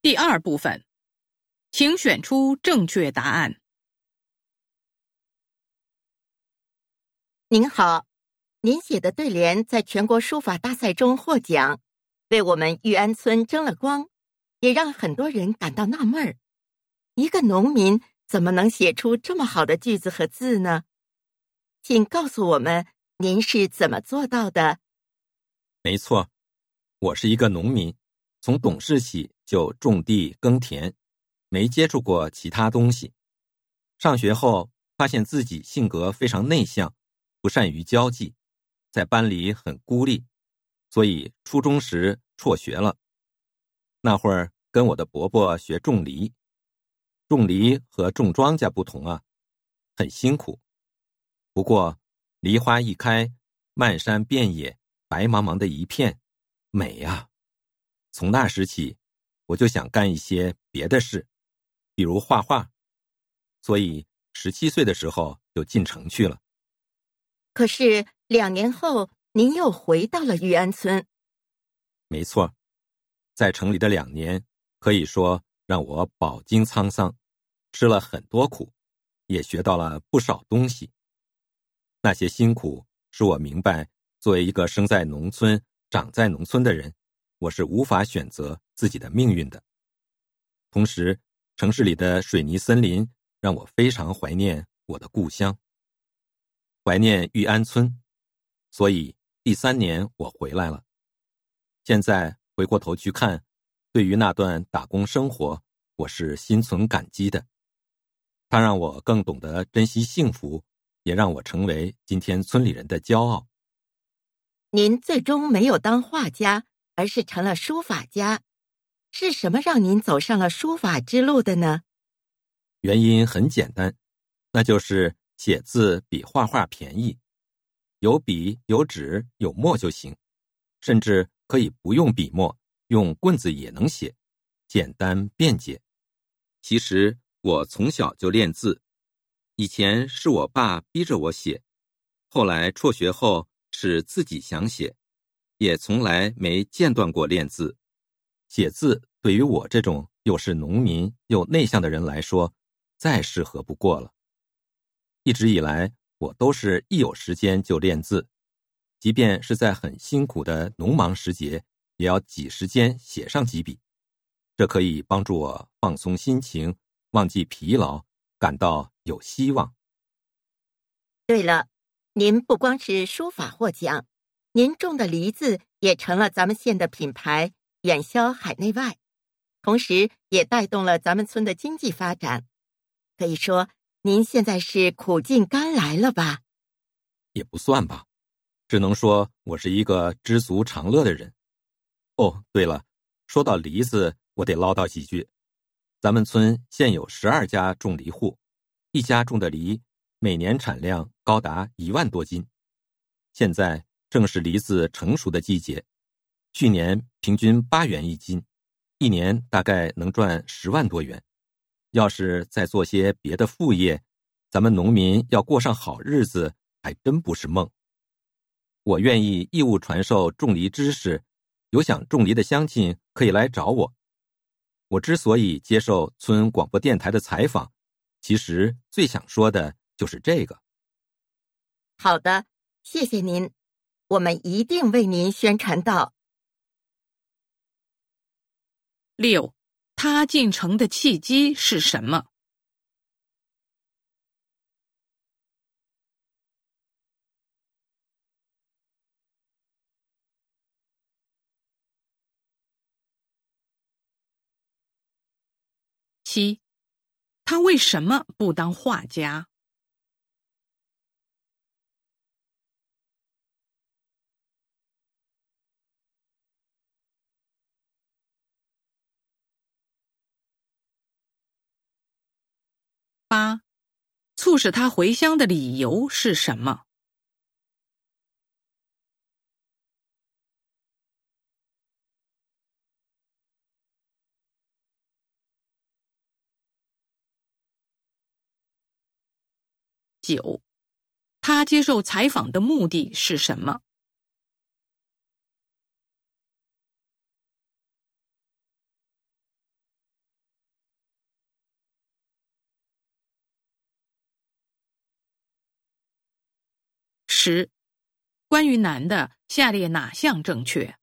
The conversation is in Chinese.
第二部分，请选出正确答案。您好，您写的对联在全国书法大赛中获奖，为我们玉安村争了光，也让很多人感到纳闷儿：一个农民怎么能写出这么好的句子和字呢？请告诉我们，您是怎么做到的？没错，我是一个农民，从懂事起就种地耕田，没接触过其他东西。上学后，发现自己性格非常内向。不善于交际，在班里很孤立，所以初中时辍学了。那会儿跟我的伯伯学种梨，种梨和种庄稼不同啊，很辛苦。不过梨花一开，漫山遍野，白茫茫的一片，美呀。从那时起，我就想干一些别的事，比如画画，所以十七岁的时候就进城去了。可是两年后，您又回到了玉安村。没错，在城里的两年，可以说让我饱经沧桑，吃了很多苦，也学到了不少东西。那些辛苦，使我明白，作为一个生在农村、长在农村的人，我是无法选择自己的命运的。同时，城市里的水泥森林让我非常怀念我的故乡。怀念玉安村，所以第三年我回来了。现在回过头去看，对于那段打工生活，我是心存感激的。它让我更懂得珍惜幸福，也让我成为今天村里人的骄傲。您最终没有当画家，而是成了书法家，是什么让您走上了书法之路的呢？原因很简单，那就是。写字比画画便宜，有笔有纸有墨就行，甚至可以不用笔墨，用棍子也能写，简单便捷。其实我从小就练字，以前是我爸逼着我写，后来辍学后是自己想写，也从来没间断过练字。写字对于我这种又是农民又内向的人来说，再适合不过了。一直以来，我都是一有时间就练字，即便是在很辛苦的农忙时节，也要挤时间写上几笔。这可以帮助我放松心情，忘记疲劳，感到有希望。对了，您不光是书法获奖，您种的梨子也成了咱们县的品牌，远销海内外，同时也带动了咱们村的经济发展。可以说。您现在是苦尽甘来了吧？也不算吧，只能说我是一个知足常乐的人。哦，对了，说到梨子，我得唠叨几句。咱们村现有十二家种梨户，一家种的梨每年产量高达一万多斤。现在正是梨子成熟的季节，去年平均八元一斤，一年大概能赚十万多元。要是再做些别的副业，咱们农民要过上好日子还真不是梦。我愿意义务传授种梨知识，有想种梨的乡亲可以来找我。我之所以接受村广播电台的采访，其实最想说的就是这个。好的，谢谢您，我们一定为您宣传到。六。他进城的契机是什么？七，他为什么不当画家？八，促使他回乡的理由是什么？九，他接受采访的目的是什么？十，关于男的，下列哪项正确？